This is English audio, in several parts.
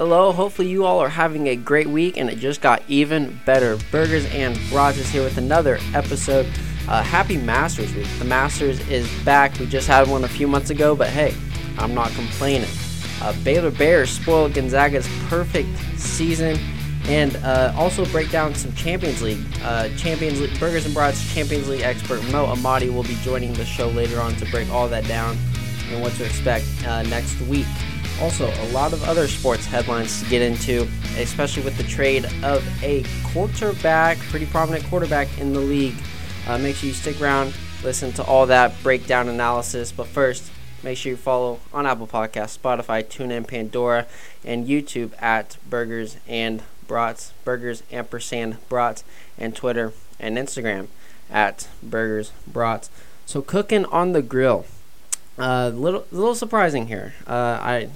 Hello, hopefully you all are having a great week and it just got even better. Burgers and Brats is here with another episode. Uh, happy Masters Week. The Masters is back. We just had one a few months ago, but hey, I'm not complaining. Uh, Baylor Bears spoiled Gonzaga's perfect season and uh, also break down some Champions League. Uh, Champions League Burgers and Brats Champions League expert Moe Ahmadi will be joining the show later on to break all that down and what to expect uh, next week. Also, a lot of other sports headlines to get into, especially with the trade of a quarterback, pretty prominent quarterback in the league. Uh, make sure you stick around, listen to all that breakdown analysis. But first, make sure you follow on Apple Podcasts, Spotify, TuneIn, Pandora, and YouTube at Burgers and Brats, Burgers ampersand Brats, and Twitter and Instagram at Burgers Brats. So cooking on the grill. Uh, little little surprising here. Uh, I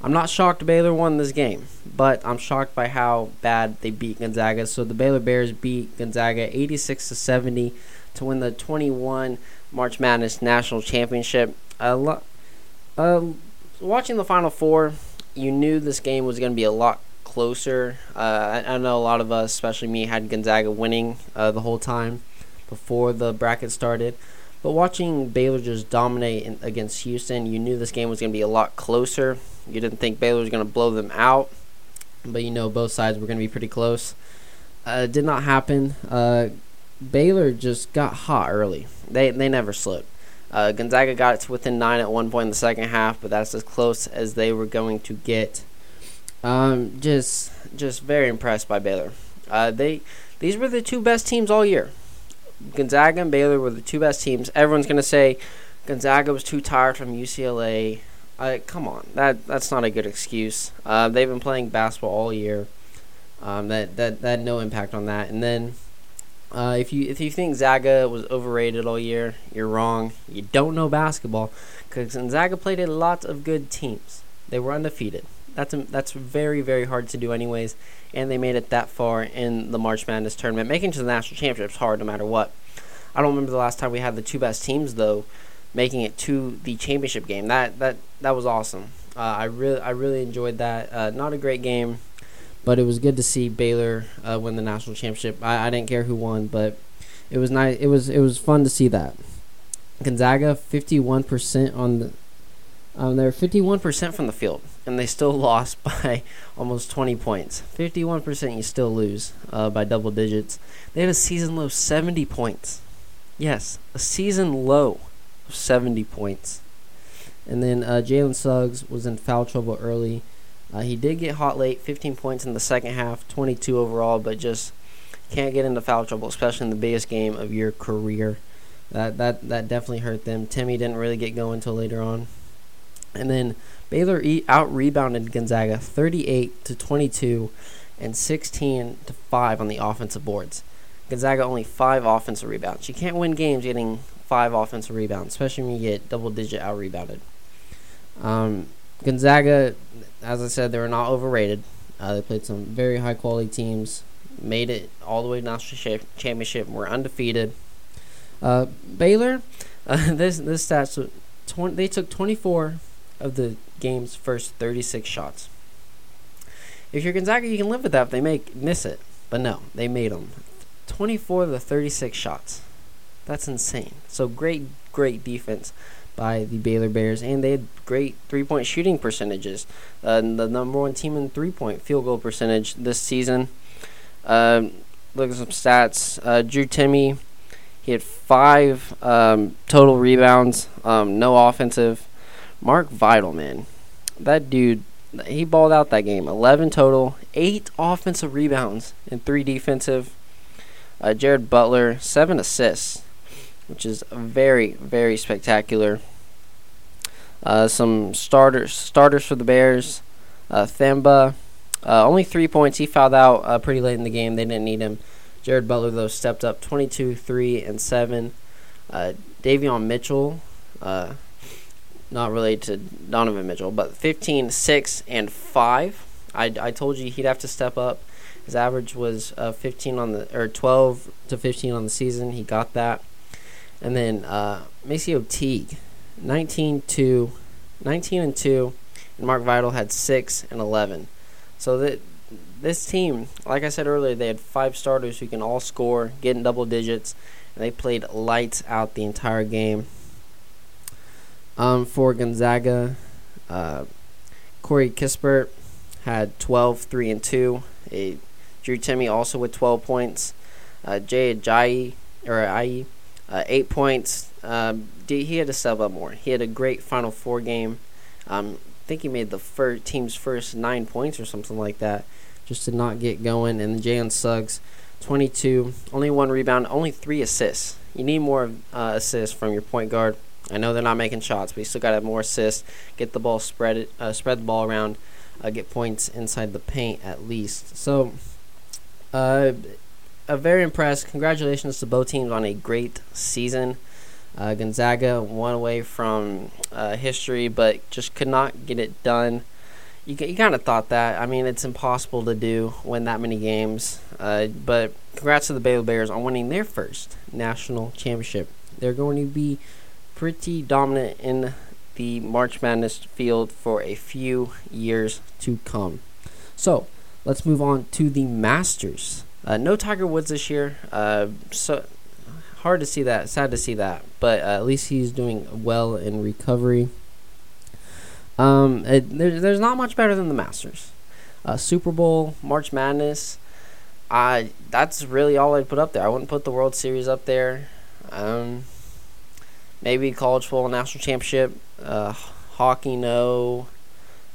I'm not shocked Baylor won this game, but I'm shocked by how bad they beat Gonzaga. So the Baylor Bears beat Gonzaga 86 to 70 to win the 21 March Madness National Championship. Uh, uh, watching the Final Four, you knew this game was going to be a lot closer. Uh, I, I, know a lot of us, especially me, had Gonzaga winning uh, the whole time before the bracket started. But watching Baylor just dominate in, against Houston, you knew this game was going to be a lot closer. You didn't think Baylor was going to blow them out, but you know both sides were going to be pretty close. Uh, did not happen. Uh, Baylor just got hot early. They they never slipped. Uh, Gonzaga got it to within nine at one point in the second half, but that's as close as they were going to get. Um, just just very impressed by Baylor. Uh, they these were the two best teams all year. Gonzaga and Baylor were the two best teams. Everyone's gonna say Gonzaga was too tired from UCLA. Come on, that that's not a good excuse. Uh, they've been playing basketball all year. Um, that that that had no impact on that. And then, uh, if you if you think Zaga was overrated all year, you're wrong. You don't know basketball because Zaga played a lot of good teams. They were undefeated. That's a, that's very very hard to do anyways. And they made it that far in the March Madness tournament. Making to the national championship is hard no matter what. I don't remember the last time we had the two best teams though making it to the championship game. That that that was awesome. Uh, I really I really enjoyed that. Uh, not a great game, but it was good to see Baylor uh, win the national championship. I, I didn't care who won, but it was nice. It was it was fun to see that. Gonzaga fifty one percent on the. Um, they're fifty one percent from the field, and they still lost by almost twenty points. Fifty one percent, you still lose uh, by double digits. They had a season low seventy points. Yes, a season low 70 points. And then uh, Jalen Suggs was in foul trouble early. Uh, he did get hot late, 15 points in the second half, 22 overall, but just can't get into foul trouble, especially in the biggest game of your career. That that that definitely hurt them. Timme didn't really get going until later on. And then Baylor e- out rebounded Gonzaga 38 to 22 and 16 to 5 on the offensive boards. Gonzaga only 5 offensive rebounds. You can't win games getting five offensive rebounds, especially when you get double digit out rebounded. Um, Gonzaga, as I said, they were not overrated. Uh, they played some very high quality teams, made it all the way to national championship, were undefeated. Uh, Baylor, uh, this this stats, 20, they took 24 of the game's first 36 shots. If you're Gonzaga, you can live with that if they make miss it, but no, they made them 24 of the 36 shots. That's insane. So great, great defense by the Baylor Bears, and they had great three point shooting percentages. Uh, the number one team in three point field goal percentage this season. Um, look at some stats. Uh, Drew Timme, he had five um, total rebounds, um, no offensive. Mark Vital, man, that dude, he balled out that game. 11 total, 8 offensive rebounds, and 3 defensive. Uh, Jared Butler, 7 assists which is very, very spectacular. Uh, some starters starters for the Bears. Uh, Thamba, uh, only three points. He fouled out uh, pretty late in the game. They didn't need him. Jared Butler, though, stepped up 22, 3, and 7. Uh, Davion Mitchell, uh, not related to Donovan Mitchell, but 15, 6, and 5. I, I told you he'd have to step up. His average was uh, 15 on the or 12 to 15 on the season. He got that. And then uh, Teague, 19 to 19 and 2, and Mark Vital had 6 and 11. So that this team, like I said earlier, they had five starters who can all score, get in double digits, and they played lights out the entire game. Um, for Gonzaga, uh, Corey Kispert had 12, 3, and 2. A, Drew Timme also with 12 points. Uh, Jay Ajayi, or Ajayi, uh, 8 points. Um, he had to step up more. He had a great Final Four game. Um, I think he made the fir- team's first nine points or something like that, just to not get going. And Jalen Suggs, 22, only one rebound, only three assists. You need more uh, assists from your point guard. I know they're not making shots, but you still got to have more assists. Get the ball spread it, uh, spread the ball around, uh, get points inside the paint at least. So, uh, very impressed. Congratulations to both teams on a great season. Uh, Gonzaga one away from uh, history, but just could not get it done. You, you kind of thought that. I mean, it's impossible to do win that many games. Uh, but congrats to the Baylor Bears on winning their first national championship. They're going to be pretty dominant in the March Madness field for a few years to come. So let's move on to the Masters. Uh, no Tiger Woods this year. Uh, so hard to see that. Sad to see that. But uh, at least he's doing well in recovery. Um, it, there, there's not much better than the Masters. Uh, Super Bowl, March Madness. I that's really all I'd put up there. I wouldn't put the World Series up there. Um, maybe college football national championship. Uh, hockey, no.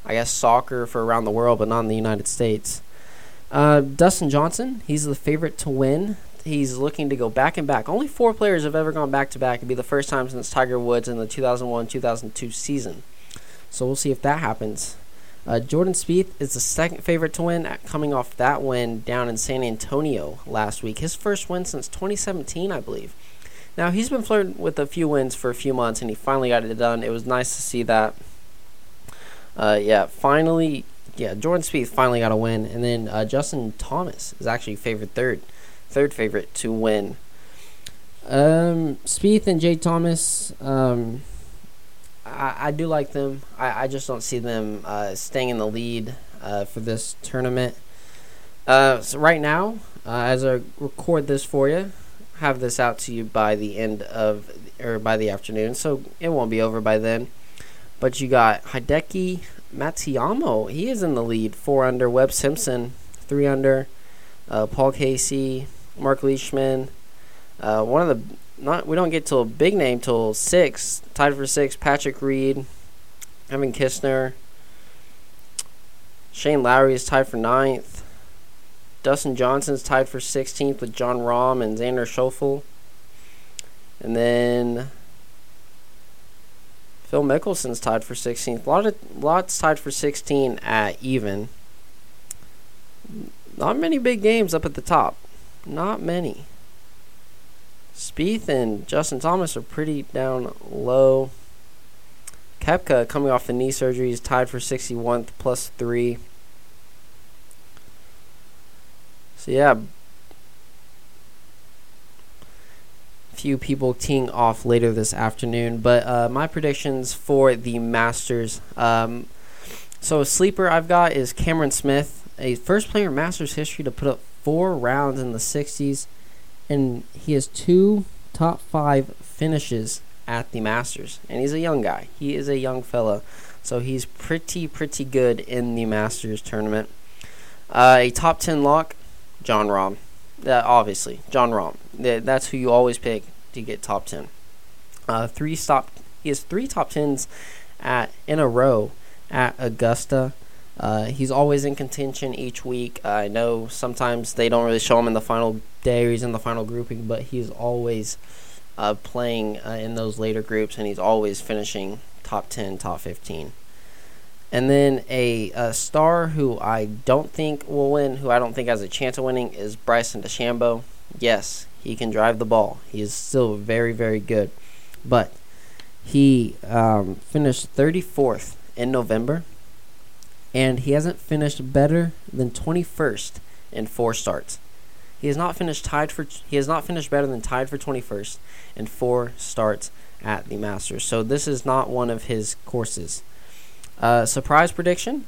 I guess soccer for around the world, but not in the United States. Uh, Dustin Johnson, he's the favorite to win. He's looking to go back and back. Only four players have ever gone back to back. It'd be the first time since Tiger Woods in the 2001 2002 season. So we'll see if that happens. Uh, Jordan Spieth is the second favorite to win, coming off that win down in San Antonio last week. His first win since 2017, I believe. Now he's been flirting with a few wins for a few months, and he finally got it done. It was nice to see that. Uh, yeah, finally yeah, Jordan Spieth finally got a win, and then uh, Justin Thomas is actually favored third, third favorite to win. Um, Spieth and Jay Thomas, um, I, I do like them. I, I just don't see them uh, staying in the lead uh, for this tournament. Uh, so right now, uh, as I record this for you, have this out to you by the end of or by the afternoon, so it won't be over by then. But you got Hideki Matsuyama, he is in the lead. Four under. Webb Simpson, three under. Uh, Paul Casey, Mark Leishman. Uh, one of the not we don't get to a big name till six. Tied for six. Patrick Reed, Kevin Kisner. Shane Lowry is tied for ninth. Dustin Johnson's tied for 16th with Jon Rahm and Xander Schauffele. And then Phil Mickelson's tied for 16th. A lot of lots tied for 16 at even. Not many big games up at the top. Not many. Spieth and Justin Thomas are pretty down low. Koepka coming off the knee surgery is tied for 61th plus three. So yeah, few people teeing off later this afternoon. But uh, my predictions for the Masters. Um, so a sleeper I've got is Cameron Smith, a first player in Masters history to put up four rounds in the 60s, and he has two top five finishes at the Masters. And he's a young guy. He is a young fella, so he's pretty pretty good in the Masters tournament. Uh, a top 10 lock, Jon Rahm. Uh, obviously, Jon Rahm. That's who you always pick to get top 10. Uh, three stop. He has three top tens at in a row at Augusta. Uh, he's always in contention each week. I know sometimes they don't really show him in the final day he's in the final grouping, but he's always uh, playing uh, in those later groups and he's always finishing top 10, top 15. And then a, a, star who I don't think will win, who I don't think has a chance of winning, is Bryson DeChambeau. Yes, he can drive the ball. He is still very, very good. But he um, finished 34th in November, and he hasn't finished better than 21st in four starts. He has not finished tied for. He has not finished better than tied for 21st in four starts at the Masters. So this is not one of his courses. Uh, surprise prediction: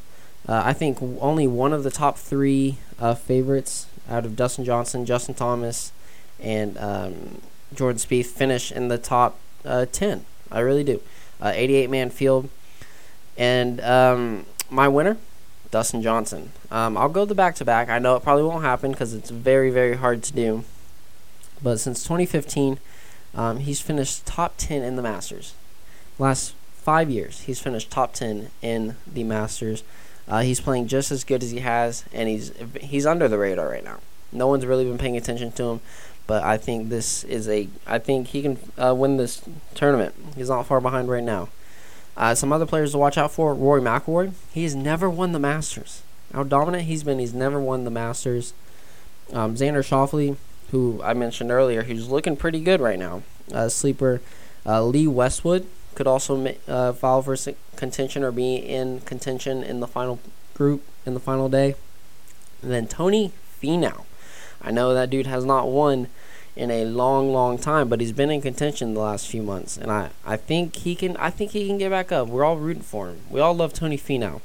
Uh, I think only one of the top three uh, favorites out of Dustin Johnson, Justin Thomas, and um, Jordan Spieth finish in the top uh, 10. I really do. Uh, 88 man field. And um, my winner, Dustin Johnson. Um, I'll go the back to back. I know it probably won't happen because it's very, very hard to do. But since 2015, um, he's finished top 10 in the Masters. Last five years, he's finished top 10 in the Masters. Uh, he's playing just as good as he has, and he's he's under the radar right now. No one's really been paying attention to him, but I think this is a. I think he can uh, win this tournament. He's not far behind right now. Uh, some other players to watch out for: Rory McIlroy. He's never won the Masters. How dominant he's been, he's never won the Masters. Um, Xander Schauffele, who I mentioned earlier, he's looking pretty good right now. Uh, sleeper uh, Lee Westwood could also uh, file for contention or be in contention in the final group in the final day. And then Tony Finau. I know that dude has not won in a long, long time, but he's been in contention the last few months, and I, I think he can I think he can get back up. We're all rooting for him. We all love Tony Finau.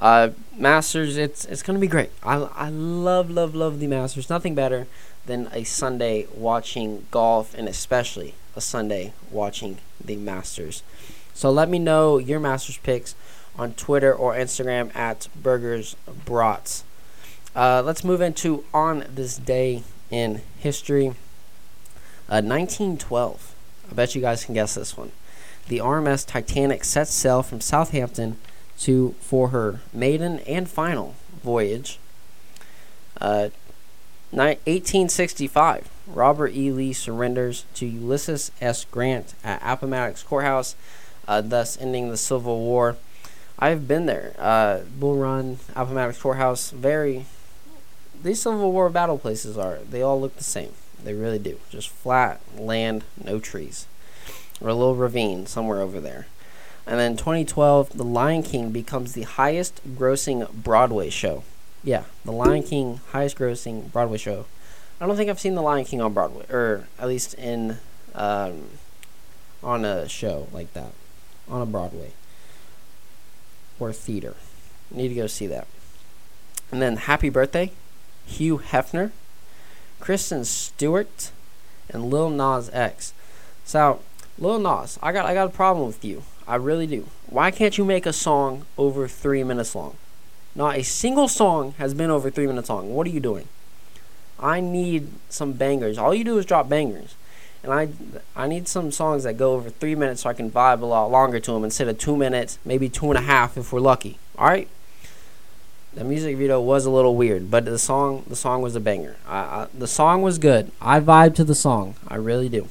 Uh, Masters, it's it's gonna be great. I, I love love love the Masters. Nothing better than a Sunday watching golf, and especially a Sunday watching the Masters. So let me know your Masters picks on Twitter or Instagram at Burgers Brats. Uh, let's move into on this day in history. Uh, 1912. I bet you guys can guess this one. The RMS Titanic sets sail from Southampton to for her maiden and final voyage. Uh, 1865. Robert E. Lee surrenders to Ulysses S. Grant at Appomattox Courthouse, uh, thus ending the Civil War. I've been there. Uh, Bull Run, Appomattox Courthouse, very. These Civil War battle places are. They all look the same. They really do. Just flat land, no trees. Or a little ravine somewhere over there. And then 2012, The Lion King becomes the highest grossing Broadway show. Yeah, The Lion King, highest grossing Broadway show. I don't think I've seen The Lion King on Broadway, or at least in um, on a show like that, on a Broadway or theater. Need to go see that. And then Happy Birthday, Hugh Hefner, Kristen Stewart, and Lil Nas X. So, Lil Nas, I got I got a problem with you. I really do. Why can't you make a song over three minutes long? Not a single song has been over three minutes long. What are you doing? I need some bangers. All you do is drop bangers. And I I need some songs that go over three minutes so I can vibe a lot longer to them instead of two minutes, maybe two and a half if we're lucky. All right. The music video was a little weird, but the song the song was a banger. I, I, the song was good. I vibe to the song. I really do.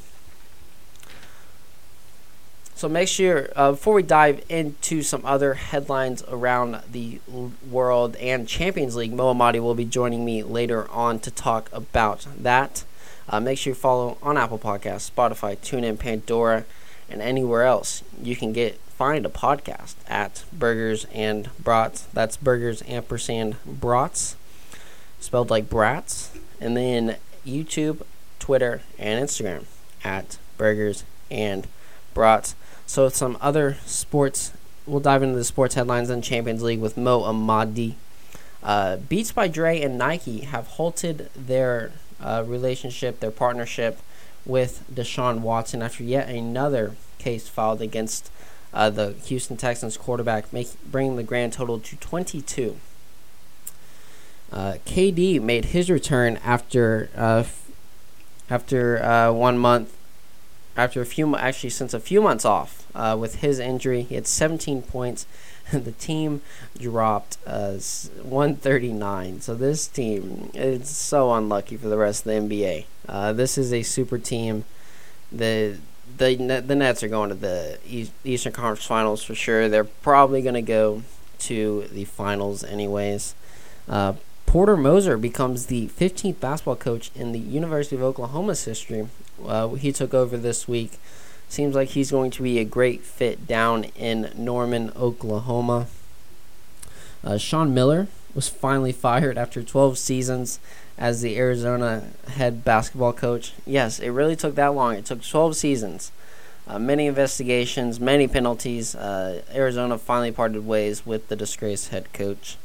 So make sure, uh, before we dive into some other headlines around the world and Champions League, Moe Ahmadi will be joining me later on to talk about that. Uh, make sure you follow on Apple Podcasts, Spotify, TuneIn, Pandora, and anywhere else you can get find a podcast at Burgers and Brats. That's Burgers ampersand Brats, spelled like brats. And then YouTube, Twitter, and Instagram at Burgers and Brats. So some other sports. We'll dive into the sports headlines and Champions League with Moe Ahmadi. Uh, Beats by Dre and Nike have halted their uh, relationship, their partnership with Deshaun Watson after yet another case filed against uh, the Houston Texans quarterback, make, bringing the grand total to 22. Uh, KD made his return after uh, f- after uh, one month after a few actually since a few months off uh, with his injury. He had 17 points. the team dropped uh, 139. So this team is so unlucky for the rest of the NBA. Uh, this is a super team. The the the Nets are going to the Eastern Conference Finals for sure. They're probably going to go to the finals anyways. Uh, Porter Moser becomes the 15th basketball coach in the University of Oklahoma's history. Uh, he took over this week. Seems like he's going to be a great fit down in Norman, Oklahoma. Uh, Sean Miller was finally fired after 12 seasons as the Arizona head basketball coach. Yes, it really took that long. It took 12 seasons. Uh, many investigations, many penalties. Uh, Arizona finally parted ways with the disgraced head coach.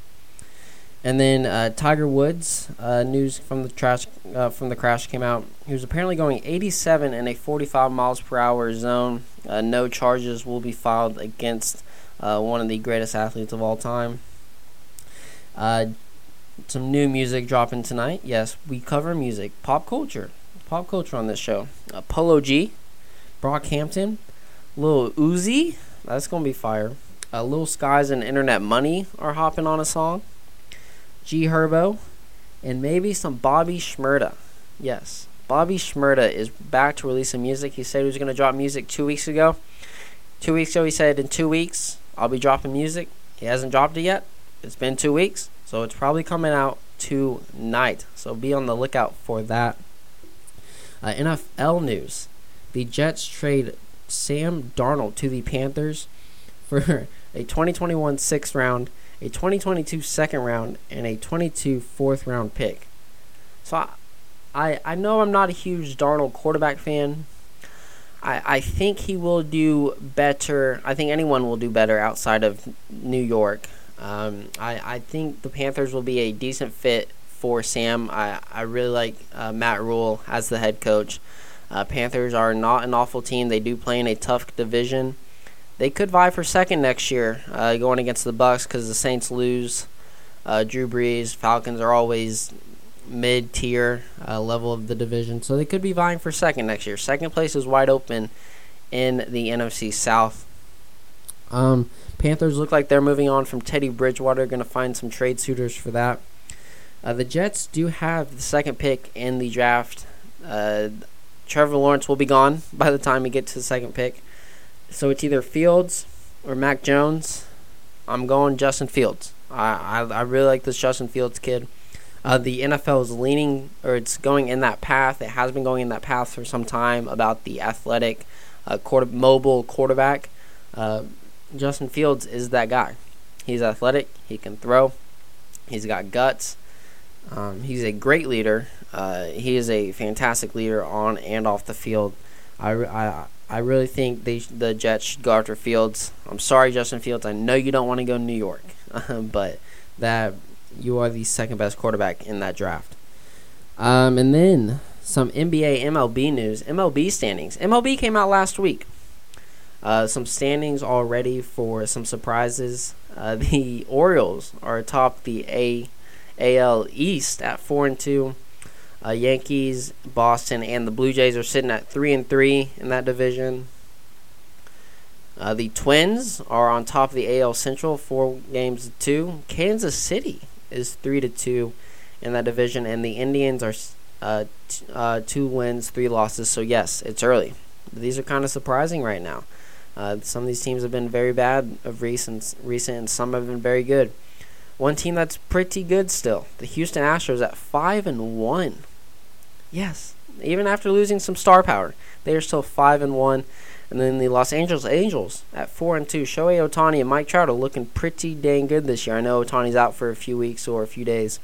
And then uh, Tiger Woods uh, news from the trash uh, from the crash came out. He was apparently going 87 in a 45 miles per hour zone. Uh, no charges will be filed against one of the greatest athletes of all time. some new music dropping tonight. Yes, we cover music, pop culture, pop culture on this show. Polo G Brockhampton, Lil Uzi, that's gonna be fire. Uh, Lil Skies and Internet Money are hopping on a song. G Herbo, and maybe some Bobby Shmurda. Yes, Bobby Shmurda is back to release some music. He said he was gonna drop music two weeks ago. Two weeks ago, he said in two weeks I'll be dropping music. He hasn't dropped it yet. It's been two weeks, so it's probably coming out tonight. So be on the lookout for that. Uh, NFL news the Jets trade Sam Darnold to the Panthers for a 2021 sixth round, a 2022 second round, and a 22 fourth round pick. So I, I, know I'm not a huge Darnold quarterback fan. I, I think he will do better. I think anyone will do better outside of New York. Um, I, I think the Panthers will be a decent fit for Sam. I, I really like uh, Matt Rhule as the head coach. Uh, Panthers are not an awful team. They do play in a tough division. They could vie for second next year, uh, going against the Bucs because the Saints lose. Uh, Drew Brees, Falcons are always mid-tier uh, level of the division, so they could be vying for second next year. Second place is wide open in the NFC South. Um, Panthers look like they're moving on from Teddy Bridgewater. Going to find some trade suitors for that. Uh, the Jets do have the second pick in the draft. Uh, Trevor Lawrence will be gone by the time we get to the second pick. So it's either Fields or Mac Jones. I'm going Justin Fields. I, I, I really like this Justin Fields kid. Uh, the NFL is leaning, or it's going in that path. It has been going in that path for some time about the athletic, uh, quarter, mobile quarterback. Uh, Justin Fields is that guy. He's athletic. He can throw. He's got guts. Um, he's a great leader. Uh, he is a fantastic leader on and off the field. I, I, I really think they, the Jets should go after Fields. I'm sorry, Justin Fields. I know you don't want to go to New York, but that you are the second best quarterback in that draft. Um, and then some NBA MLB news. MLB standings. MLB came out last week. Uh, some standings already for some surprises. Uh, the Orioles are atop the A AL East at four and two. Uh, Yankees, Boston, and the Blue Jays are sitting at three and three in that division. Uh, the Twins are on top of the AL Central, four games to two. Kansas City is three to two in that division, and the Indians are uh, t- uh, two wins, three losses. So yes, it's early. These are kind of surprising right now. Uh, some of these teams have been very bad of recent, recent, and some have been very good. One team that's pretty good still, the Houston Astros at five and one. Yes, even after losing some star power, they are still five and one. And then the Los Angeles Angels at four and two. Shohei Ohtani and Mike Trout are looking pretty dang good this year. I know Ohtani's out for a few weeks or a few days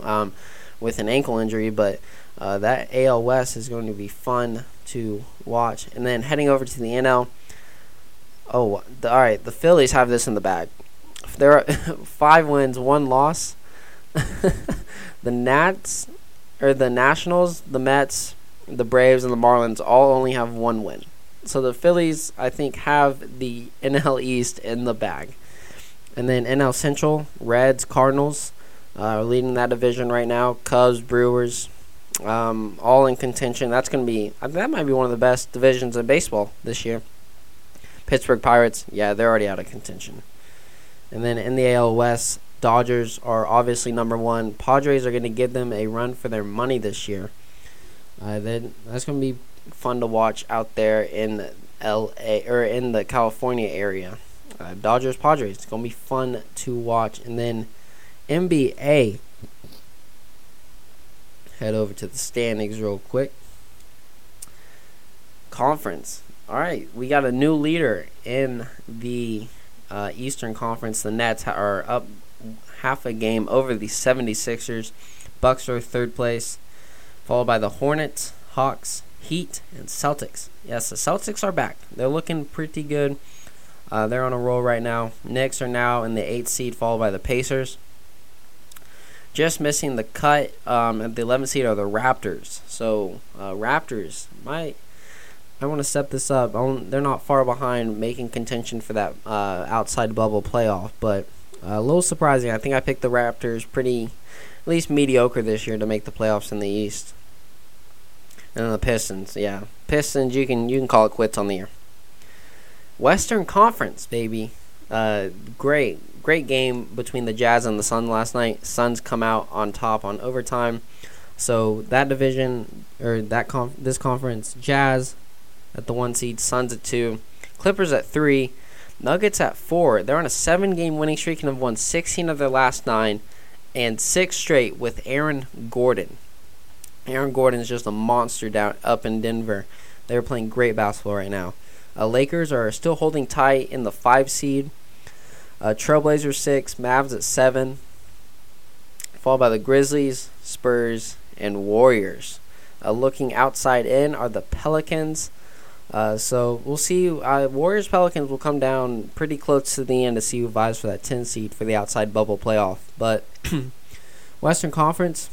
um, with an ankle injury, but uh, that AL West is going to be fun to watch. And then heading over to the NL. Oh, the, all right. The Phillies have this in the bag. There are five wins, one loss. the Nats or the Nationals, the Mets, the Braves, and the Marlins all only have one win. So the Phillies, I think, have the NL East in the bag. And then NL Central, Reds, Cardinals uh, are leading that division right now. Cubs, Brewers, um, all in contention. That's going to be that might be one of the best divisions in baseball this year. Pittsburgh Pirates, yeah, they're already out of contention. And then in the AL West, Dodgers are obviously number one. Padres are going to give them a run for their money this year. Uh, then that's going to be fun to watch out there in L.A. or in the California area. Uh, Dodgers Padres. It's going to be fun to watch. And then NBA. Head over to the standings real quick. Conference. All right, we got a new leader in the uh, Eastern Conference. The Nets are up half a game over the 76ers. Bucks are third place, followed by the Hornets, Hawks, Heat and Celtics. Yes, the Celtics are back. They're looking pretty good. Uh, they're on a roll right now. Knicks are now in the eighth seed, followed by the Pacers. Just missing the cut um, at the 11th seed are the Raptors. So uh, Raptors might. I want to step this up. They're not far behind making contention for that uh, outside bubble playoff, but a little surprising. I think I picked the Raptors pretty, at least mediocre this year to make the playoffs in the East. And the Pistons, yeah, Pistons. You can you can call it quits on the year. Western Conference, baby. Uh, great, great game between the Jazz and the Suns last night. Suns come out on top on overtime. So that division or that conf- this conference, Jazz at the one seed, Suns at two, Clippers at three, Nuggets at four. They're on a seven-game winning streak and have won 16 of their last nine, and six straight with Aaron Gordon. Aaron Gordon is just a monster down up in Denver. They're playing great basketball right now. Uh, Lakers are still holding tight in the five seed. Uh, Trailblazers six, Mavs at seven, followed by the Grizzlies, Spurs, and Warriors. Uh, looking outside in are the Pelicans. Uh, so we'll see. Uh, Warriors Pelicans will come down pretty close to the end to see who vies for that 10 seed for the outside bubble playoff. But Western Conference,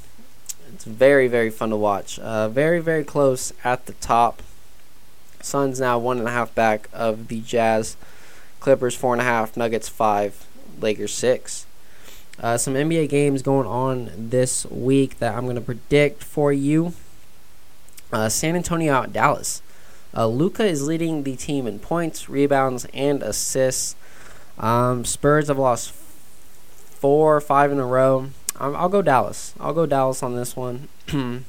it's very, very fun to watch. Uh, very, very close at the top. Suns now one and a half back of the Jazz. Clippers four and a half. Nuggets five. Lakers six. Uh, some NBA games going on this week that I'm going to predict for you. Uh, San Antonio out Dallas. Uh, Luka is leading the team in points, rebounds, and assists. Um, Spurs have lost four or five in a row. Um, I'll go Dallas. I'll go Dallas on this one.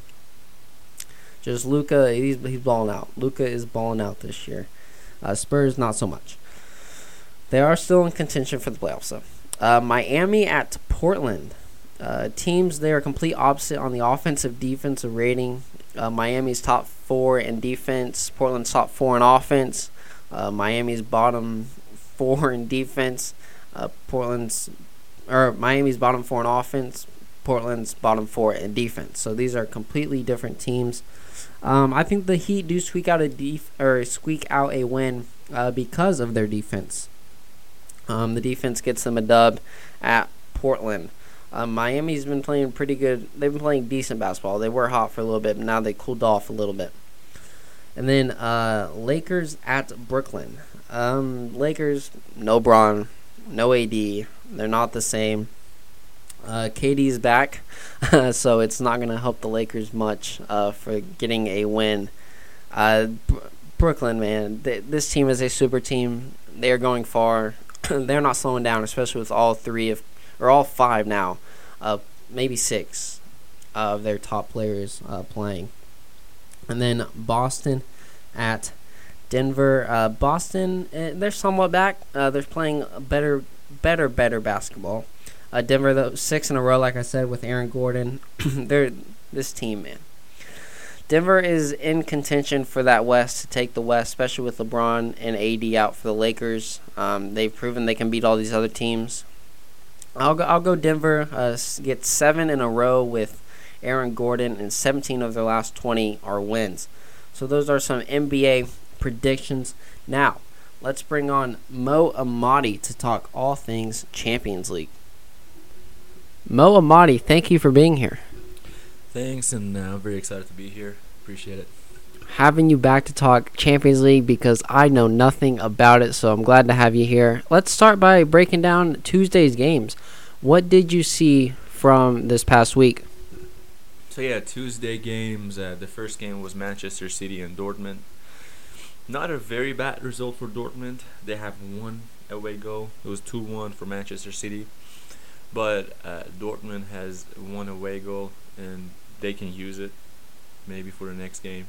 Just Luka, he's he's balling out. Luka is balling out this year. Uh, Spurs not so much. They are still in contention for the playoffs though. Uh, Miami at Portland. Uh, teams they are complete opposite on the offensive defensive rating. Uh, Miami's top four in defense. Portland's top four in offense. Uh, Miami's bottom four in defense. Uh, Portland's or Miami's bottom four in offense. Portland's bottom four in defense. So these are completely different teams. Um, I think the Heat do squeak out a def- or squeak out a win uh, because of their defense. Um, the defense gets them a dub at Portland. Um, Miami's been playing pretty good. They've been playing decent basketball. They were hot for a little bit, but now they cooled off a little bit. And then uh, Lakers at Brooklyn. Um, Lakers, no Bron, no AD. They're not the same. Uh, KD's back, so it's not going to help the Lakers much uh, for getting a win. Uh, Brooklyn, man, th- this team is a super team. They are going far. They're not slowing down, especially with all three of, or all five now, uh, maybe six of their top players uh, playing. And then Boston at Denver. Uh, Boston, eh, they're somewhat back. Uh, they're playing better, better, better basketball. Uh, Denver, though, six in a row, like I said, with Aaron Gordon. They're this team, man. Denver is in contention for that West to take the West, especially with LeBron and AD out for the Lakers. Um, they've proven they can beat all these other teams. I'll go. I'll go Denver. Uh, get seven in a row with Aaron Gordon, and 17 of their last 20 are wins. So those are some NBA predictions. Now let's bring on Moe Ahmadi to talk all things Champions League. Moe Ahmadi, thank you for being here. Thanks, and uh, I'm very excited to be here. Appreciate it. Having you back to talk Champions League because I know nothing about it, so I'm glad to have you here. Let's start by breaking down Tuesday's games. What did you see from this past week? So yeah, Tuesday games. Uh, the first game was Manchester City and Dortmund. Not a very bad result for Dortmund. They have one away goal. It was two one for Manchester City. But uh, Dortmund has one away goal, and they can use it maybe for the next game.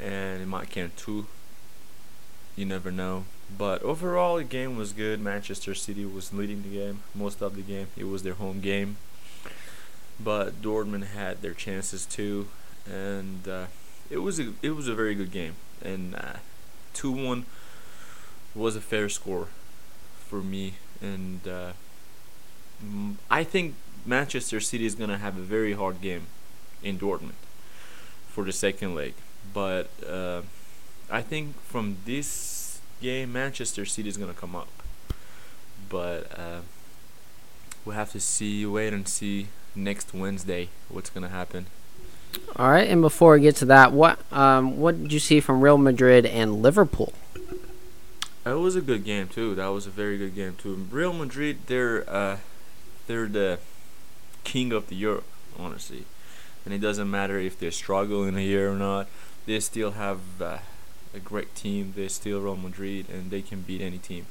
And it might count two. You never know. But overall, the game was good. Manchester City was leading the game most of the game. It was their home game. But Dortmund had their chances too, and uh, it was a it was a very good game. And uh, two uh, one was a fair score for me, and uh, I think Manchester City is to have a very hard game in Dortmund for the second leg. But uh, I think from this game, Manchester City is gonna come up. But uh, we'll have to see, wait and see next Wednesday what's gonna happen. All right, and before we get to that, what um, what did you see from Real Madrid and Liverpool? It was a good game too. That was a very good game too. Real Madrid, they're uh, they're the king of the Europe, honestly, and it doesn't matter if they're struggling here or not. They still have uh, a great team. They're still Real Madrid, and they can beat any team.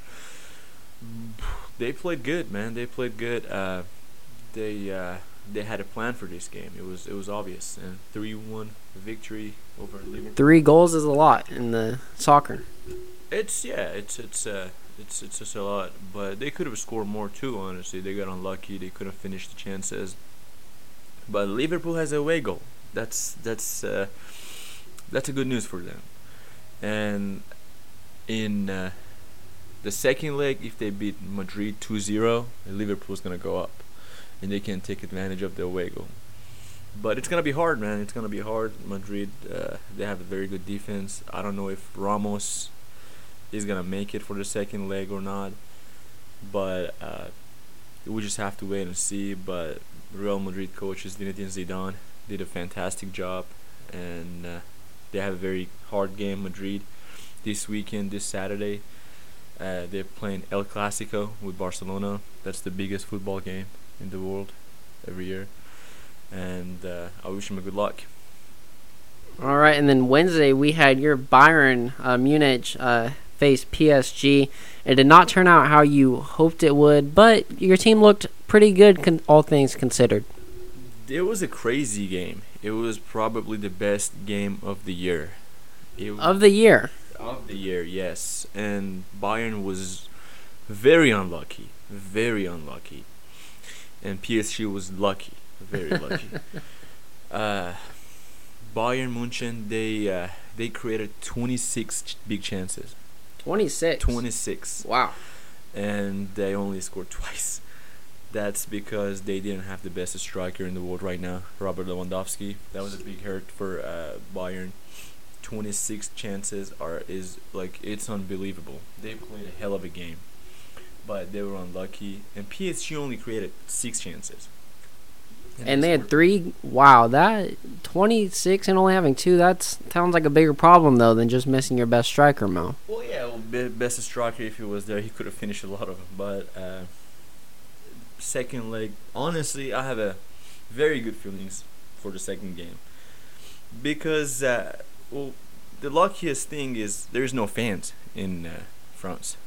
They played good, man. They played good. Uh, they uh, they had a plan for this game. It was it was obvious, and three one victory over Liverpool. Three goals is a lot in the soccer. It's yeah, it's it's uh it's it's just a lot, but they could have scored more too. Honestly, they got unlucky. They couldn't finish the chances. But Liverpool has a away goal. That's that's uh, that's a good news for them. And in uh, the second leg, if they beat Madrid 2-0, Liverpool's gonna go up, and they can take advantage of the away goal. But it's gonna be hard, man. It's gonna be hard. Madrid, uh, they have a very good defense. I don't know if Ramos is gonna make it for the second leg or not. But uh, we just have to wait and see. But Real Madrid coaches Zinedine Zidane did a fantastic job, and uh, they have a very hard game. Madrid this weekend, this Saturday, uh, they're playing El Clasico with Barcelona. That's the biggest football game in the world every year, and uh, I wish them a good luck. All right, and then Wednesday we had your Bayern uh, Munich uh, face PSG. It did not turn out how you hoped it would, but your team looked pretty good, con- all things considered. It was a crazy game. It was probably the best game of the year. Of the year. of the year, yes. And Bayern was very unlucky, very unlucky, and PSG was lucky, very lucky. uh, Bayern Munchen, they uh, they created 26 ch- big chances, 26. 26, Wow. and they only scored twice. That's because they didn't have the best striker in the world right now, Robert Lewandowski. That was a big hurt for uh, Bayern. 26 chances are is like it's unbelievable. They played a hell of a game, but they were unlucky. And PSG only created six chances. And they had three. Wow, that 26 and only having two, that sounds like a bigger problem, though, than just missing your best striker, Moe. Well, yeah, well, best striker if he was there, he could have finished a lot of them. But uh, second leg, honestly, I have a very good feelings for the second game because uh, well, the luckiest thing is there's no fans in uh, France.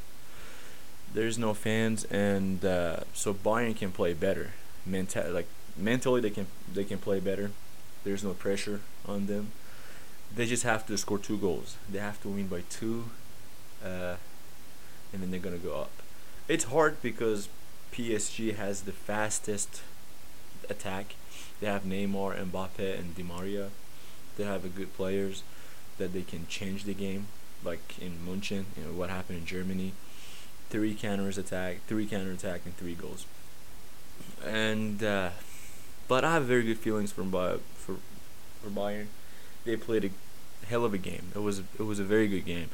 There's no fans, and uh, so Bayern can play better. Menta- like mentally, they can they can play better. There's no pressure on them. They just have to score two goals. They have to win by two, uh, and then they're gonna go up. It's hard because PSG has the fastest attack. They have Neymar, Mbappe, and Di Maria. They have a good players that they can change the game, like in Munchen. You know what happened in Germany. Three counters attack, three counter attack, and three goals. And uh, but I have very good feelings from Bay- for for Bayern. They played a hell of a game. It was it was a very good game.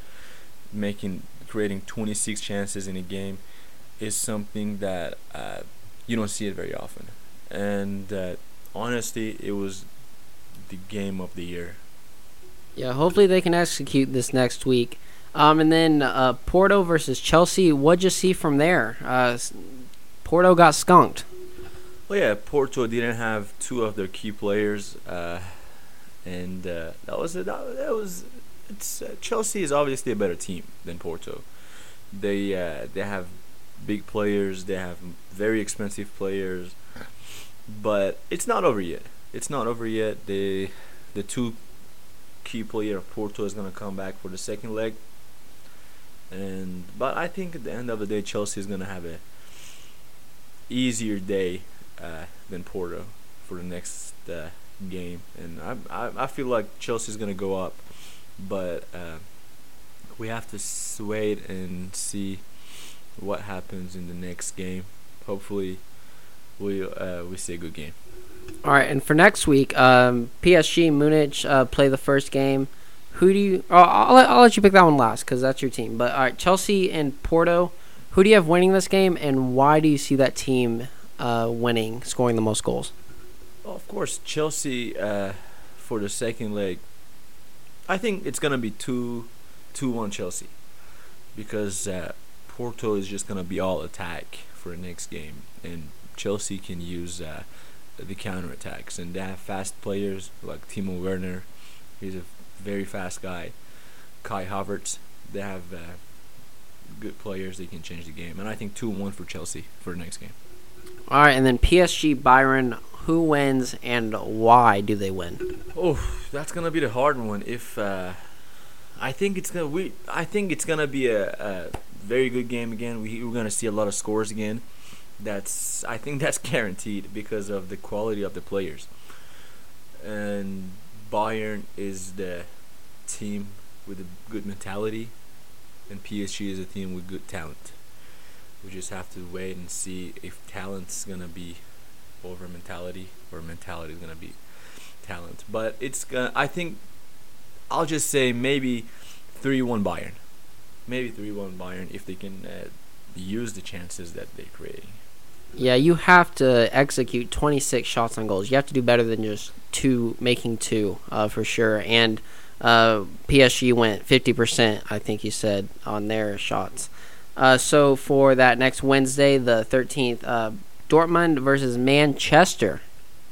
Making creating 26 chances in a game is something that uh, you don't see it very often. And uh, honestly, it was the game of the year. Yeah, hopefully they can execute this next week. Um, and then uh, Porto versus Chelsea. What'd you see from there? Uh, Porto got skunked. Well, yeah, Porto didn't have two of their key players, uh, and uh, that was it. that, that was it's uh, Chelsea is obviously a better team than Porto. They uh, they have big players, they have very expensive players, but it's not over yet. It's not over yet. They the two key player of Porto is gonna come back for the second leg, and but I think at the end of the day, Chelsea is gonna have a easier day uh, than Porto for the next uh, game, and I, I I feel like Chelsea is gonna go up, but uh, we have to wait and see what happens in the next game. Hopefully, we uh, we see a good game. All right, and for next week, um, PSG Munich uh, play the first game. Who do you? Oh, I'll, let, I'll let you pick that one last because that's your team. But all right, Chelsea and Porto. Who do you have winning this game, and why do you see that team uh, winning, scoring the most goals? Well, of course, Chelsea uh, for the second leg. I think it's gonna be two, two one Chelsea, because uh, Porto is just gonna be all attack for the next game, and Chelsea can use uh, the counter attacks, and they have fast players like Timo Werner. He's a very fast guy. Kai Havertz. They have uh, good players. They can change the game, and I think two one for Chelsea for the next game. All right, and then PSG Bayern. Who wins and why do they win? Oh, that's gonna be the hard one. If uh, I think it's gonna we I think it's gonna be a, a very good game again. We, we're gonna see a lot of scores again. That's I think that's guaranteed because of the quality of the players. And Bayern is the team with a good mentality, and PSG is a team with good talent. We just have to wait and see if talent's gonna be over mentality or mentality is gonna be talent. But it's gonna. I think I'll just say maybe three one Bayern, maybe three one Bayern if they can uh, use the chances that they're creating. Yeah, you have to execute 26 shots on goals. You have to do better than just two, making two uh, for sure. And uh, PSG went 50%, I think you said, on their shots. Uh, so for that next Wednesday, the 13th, uh, Dortmund versus Manchester.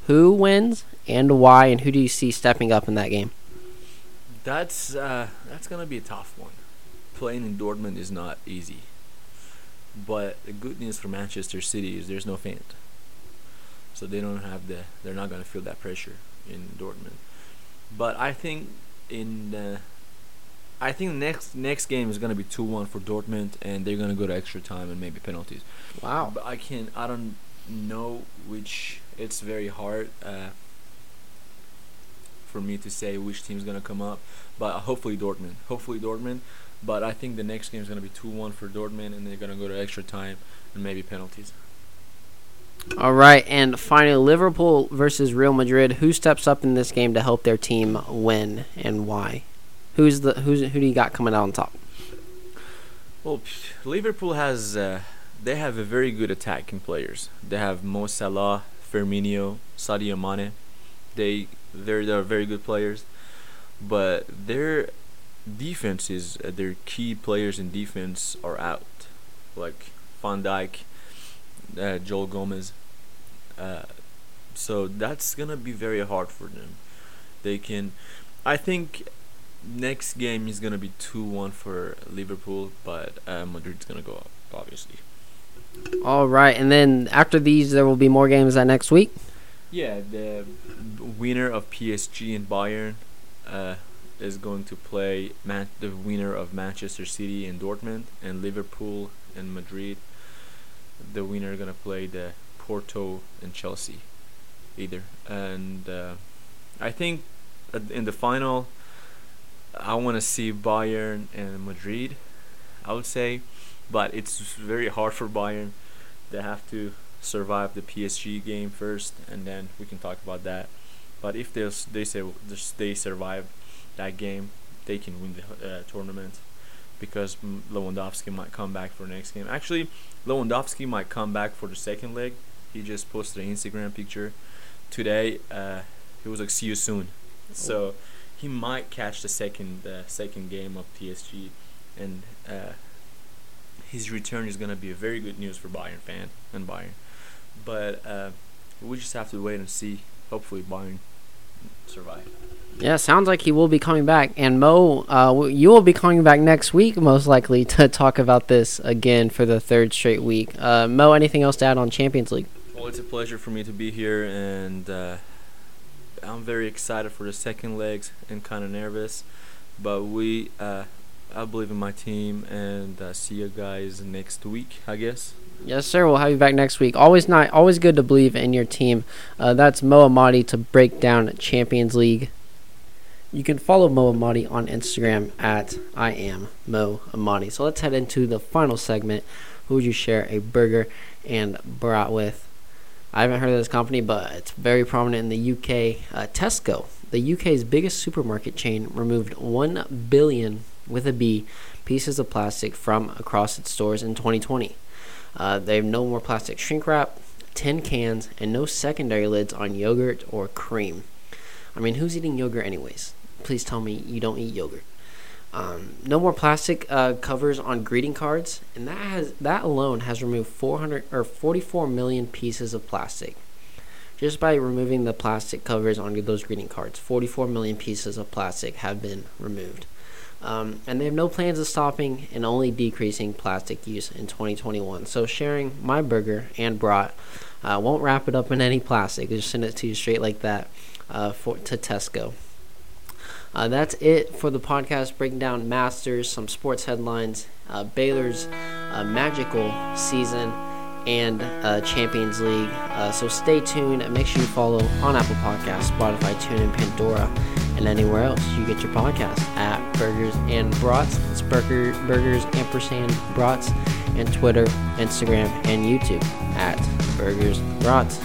Who wins and why, and who do you see stepping up in that game? That's uh, that's gonna be a tough one. Playing in Dortmund is not easy. But the good news for Manchester City is there's no fan, so they don't have the they're not gonna feel that pressure in Dortmund. But I think in the I think next next game is gonna be two one for Dortmund, and they're gonna go to extra time and maybe penalties. Wow. But I can I don't know which. It's very hard uh, for me to say which team's gonna come up, but hopefully Dortmund. Hopefully Dortmund. But I think the next game is gonna be two one for Dortmund, and they're gonna go to extra time and maybe penalties. All right, and finally, Liverpool versus Real Madrid. Who steps up in this game to help their team win, and why? Who's the who's who do you got coming out on top? Well, Liverpool has uh, they have a very good attacking players. They have Mo Salah, Firmino, Sadio Mane. They they're they're very good players, but their defense is uh, their key players in defense are out, like Van Dijk, uh, Joel Gomez. Uh, so that's gonna be very hard for them. They can, I think, next game is gonna be two one for Liverpool, but uh, Madrid's gonna go up, obviously. All right, and then after these, there will be more games that next week. Yeah, the winner of PSG and Bayern uh, is going to play Man- the winner of Manchester City and Dortmund, and Liverpool and Madrid. The winner gonna play the Porto and Chelsea, either. And uh, I think in the final, I want to see Bayern and Madrid. I would say, but it's very hard for Bayern. They have to survive the PSG game first, and then we can talk about that. But if they they say they survive that game, they can win the uh, tournament because Lewandowski might come back for the next game. Actually, Lewandowski might come back for the second leg. He just posted an Instagram picture today. Uh, he was like, "See you soon," so he might catch the second uh, second game of PSG, and uh, his return is gonna be a very good news for Bayern fan and Bayern. But uh, we just have to wait and see. Hopefully, Bayern survive. Yeah, sounds like he will be coming back. And Mo, uh, you will be coming back next week, most likely, to talk about this again for the third straight week. Uh, Mo, anything else to add on Champions League? Well, it's a pleasure for me to be here, and uh, I'm very excited for the second legs and kind of nervous. But we, uh, I believe in my team, and uh, see you guys next week, I guess. Yes, sir. We'll have you back next week. Always not, always good to believe in your team. Uh, that's Mo Ahmadi to break down Champions League. You can follow Mo Ahmadi on Instagram at I am Mo Ahmadi. So let's head into the final segment. Who would you share a burger and brat with? I haven't heard of this company, but it's very prominent in the UK. Uh, Tesco the UK's biggest supermarket chain removed 1 billion with a B pieces of plastic from across its stores in 2020. Uh, they have no more plastic shrink wrap, tin cans, and no secondary lids on yogurt or cream. I mean, who's eating yogurt anyways? Please tell me you don't eat yogurt. Um, no more plastic uh, covers on greeting cards, and that has that alone has removed 400 or 44 million pieces of plastic. Just by removing the plastic covers on those greeting cards, 44 million pieces of plastic have been removed. Um, and they have no plans of stopping and only decreasing plastic use in 2021. So sharing my burger and brat uh, won't wrap it up in any plastic. Just send it to you straight like that uh, for to Tesco. Uh, that's it for the podcast breaking down Masters, some sports headlines, uh, Baylor's uh, magical season, and uh, Champions League. So stay tuned and make sure you follow on Apple Podcasts, Spotify, TuneIn, Pandora, and anywhere else you get your podcast at Burgers and Brats. It's Burger, Burgers ampersand Brats, and Twitter, Instagram, and YouTube at Burgers Brats.